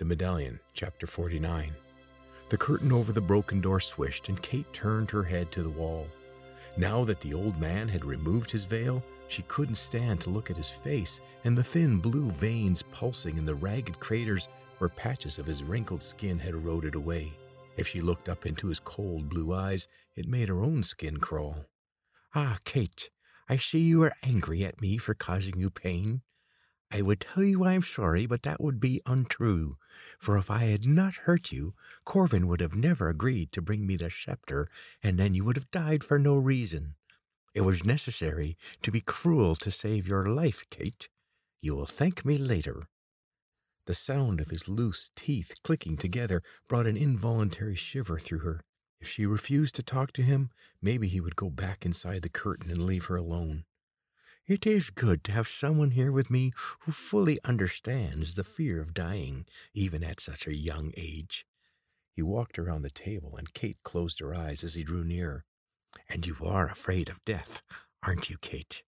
The Medallion, Chapter 49. The curtain over the broken door swished, and Kate turned her head to the wall. Now that the old man had removed his veil, she couldn't stand to look at his face and the thin blue veins pulsing in the ragged craters where patches of his wrinkled skin had eroded away. If she looked up into his cold blue eyes, it made her own skin crawl. Ah, Kate, I see you are angry at me for causing you pain. I would tell you I am sorry, but that would be untrue. For if I had not hurt you, Corvin would have never agreed to bring me the scepter, and then you would have died for no reason. It was necessary to be cruel to save your life, Kate. You will thank me later. The sound of his loose teeth clicking together brought an involuntary shiver through her. If she refused to talk to him, maybe he would go back inside the curtain and leave her alone. It is good to have someone here with me who fully understands the fear of dying, even at such a young age. He walked around the table, and Kate closed her eyes as he drew near. And you are afraid of death, aren't you, Kate?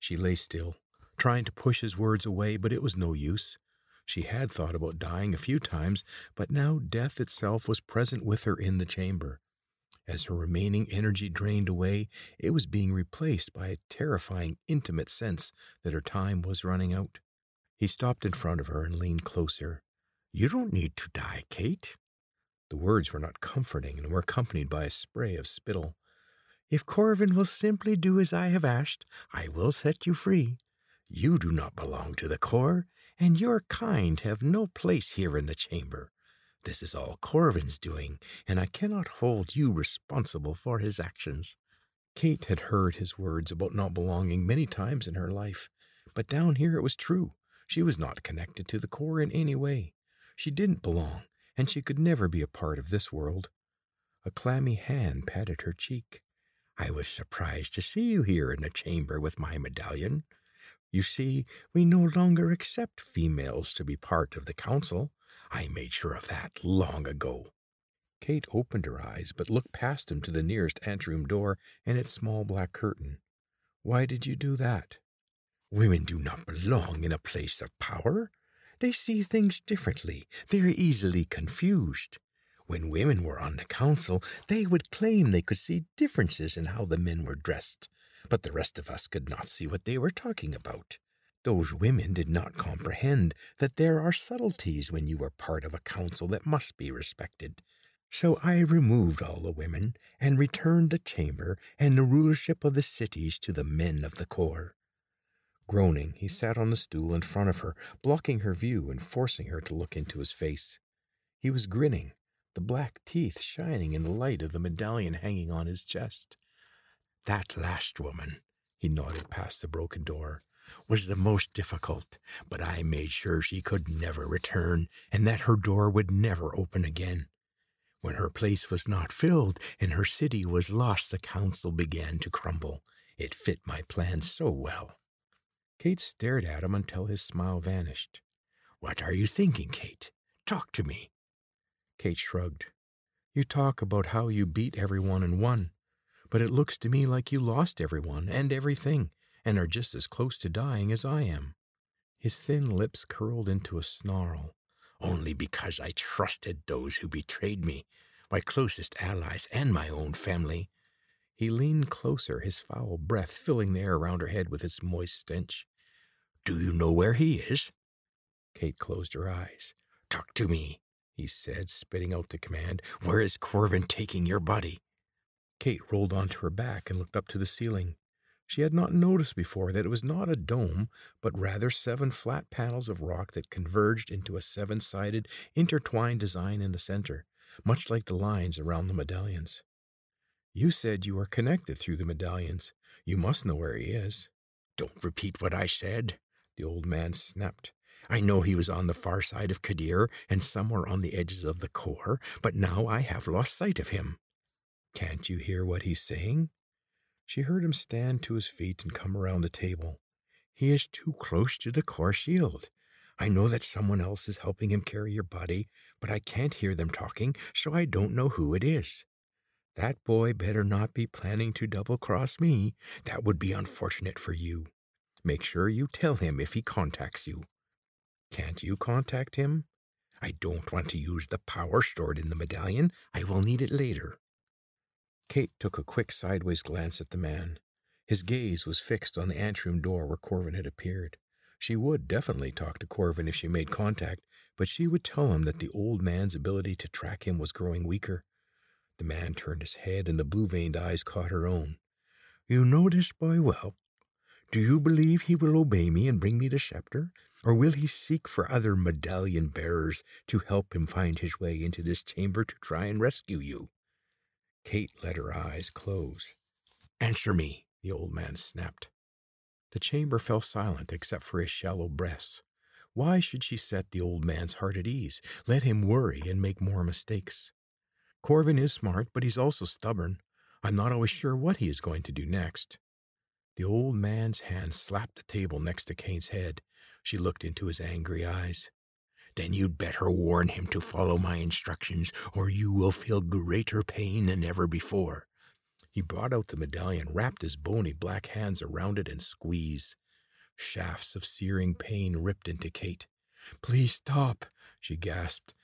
She lay still, trying to push his words away, but it was no use. She had thought about dying a few times, but now death itself was present with her in the chamber. As her remaining energy drained away, it was being replaced by a terrifying, intimate sense that her time was running out. He stopped in front of her and leaned closer. You don't need to die, Kate. The words were not comforting and were accompanied by a spray of spittle. If Corvin will simply do as I have asked, I will set you free. You do not belong to the Cor, and your kind have no place here in the chamber. This is all Corvin's doing, and I cannot hold you responsible for his actions. Kate had heard his words about not belonging many times in her life, but down here it was true. She was not connected to the Cor in any way. She didn't belong, and she could never be a part of this world. A clammy hand patted her cheek. I was surprised to see you here in the chamber with my medallion. You see, we no longer accept females to be part of the council. I made sure of that long ago. Kate opened her eyes, but looked past him to the nearest anteroom door and its small black curtain. Why did you do that? Women do not belong in a place of power. They see things differently. They are easily confused. When women were on the council, they would claim they could see differences in how the men were dressed, but the rest of us could not see what they were talking about. Those women did not comprehend that there are subtleties when you are part of a council that must be respected. So I removed all the women and returned the chamber and the rulership of the cities to the men of the Cor. Groaning, he sat on the stool in front of her, blocking her view and forcing her to look into his face. He was grinning, the black teeth shining in the light of the medallion hanging on his chest. That last woman, he nodded past the broken door, was the most difficult, but I made sure she could never return and that her door would never open again. When her place was not filled and her city was lost, the council began to crumble. It fit my plan so well. Kate stared at him until his smile vanished. What are you thinking, Kate? Talk to me. Kate shrugged. You talk about how you beat everyone and won, but it looks to me like you lost everyone and everything and are just as close to dying as I am. His thin lips curled into a snarl. Only because I trusted those who betrayed me, my closest allies and my own family. He leaned closer, his foul breath filling the air around her head with its moist stench. Do you know where he is? Kate closed her eyes. Talk to me, he said, spitting out the command. Where is Corvin taking your body? Kate rolled onto her back and looked up to the ceiling. She had not noticed before that it was not a dome, but rather seven flat panels of rock that converged into a seven sided, intertwined design in the center, much like the lines around the medallions. You said you were connected through the medallions. You must know where he is. Don't repeat what I said, the old man snapped. I know he was on the far side of Kadir and somewhere on the edges of the Cor, but now I have lost sight of him. Can't you hear what he's saying? She heard him stand to his feet and come around the table. He is too close to the core shield. I know that someone else is helping him carry your body, but I can't hear them talking, so I don't know who it is. That boy better not be planning to double cross me. That would be unfortunate for you. Make sure you tell him if he contacts you. Can't you contact him? I don't want to use the power stored in the medallion. I will need it later. Kate took a quick sideways glance at the man. His gaze was fixed on the anteroom door where Corvin had appeared. She would definitely talk to Corvin if she made contact, but she would tell him that the old man's ability to track him was growing weaker. The man turned his head, and the blue veined eyes caught her own. You know this boy well. Do you believe he will obey me and bring me the scepter? Or will he seek for other medallion bearers to help him find his way into this chamber to try and rescue you? Kate let her eyes close. Answer me, the old man snapped. The chamber fell silent except for his shallow breaths. Why should she set the old man's heart at ease, let him worry and make more mistakes? Corvin is smart, but he's also stubborn. I'm not always sure what he is going to do next. The old man's hand slapped the table next to Kate's head. She looked into his angry eyes. Then you'd better warn him to follow my instructions, or you will feel greater pain than ever before. He brought out the medallion, wrapped his bony black hands around it, and squeezed. Shafts of searing pain ripped into Kate. Please stop, she gasped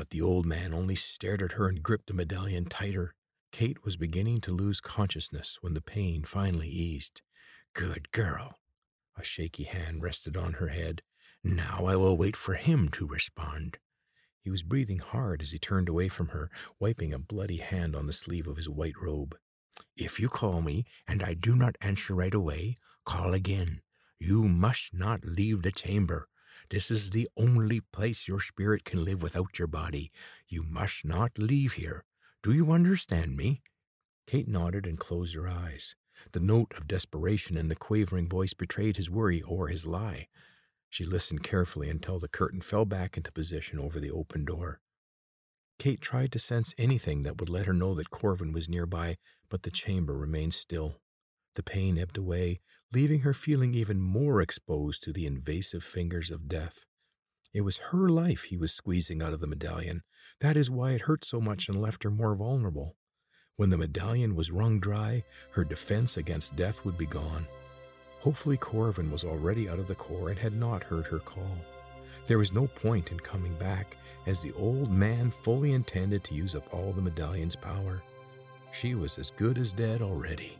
but the old man only stared at her and gripped the medallion tighter. Kate was beginning to lose consciousness when the pain finally eased. Good girl. A shaky hand rested on her head. Now I will wait for him to respond. He was breathing hard as he turned away from her, wiping a bloody hand on the sleeve of his white robe. If you call me and I do not answer right away, call again. You must not leave the chamber. This is the only place your spirit can live without your body. You must not leave here. Do you understand me? Kate nodded and closed her eyes. The note of desperation in the quavering voice betrayed his worry or his lie. She listened carefully until the curtain fell back into position over the open door. Kate tried to sense anything that would let her know that Corvin was nearby, but the chamber remained still. The pain ebbed away, leaving her feeling even more exposed to the invasive fingers of death. It was her life he was squeezing out of the medallion. That is why it hurt so much and left her more vulnerable. When the medallion was wrung dry, her defense against death would be gone. Hopefully, Corvin was already out of the core and had not heard her call. There was no point in coming back, as the old man fully intended to use up all the medallion's power. She was as good as dead already.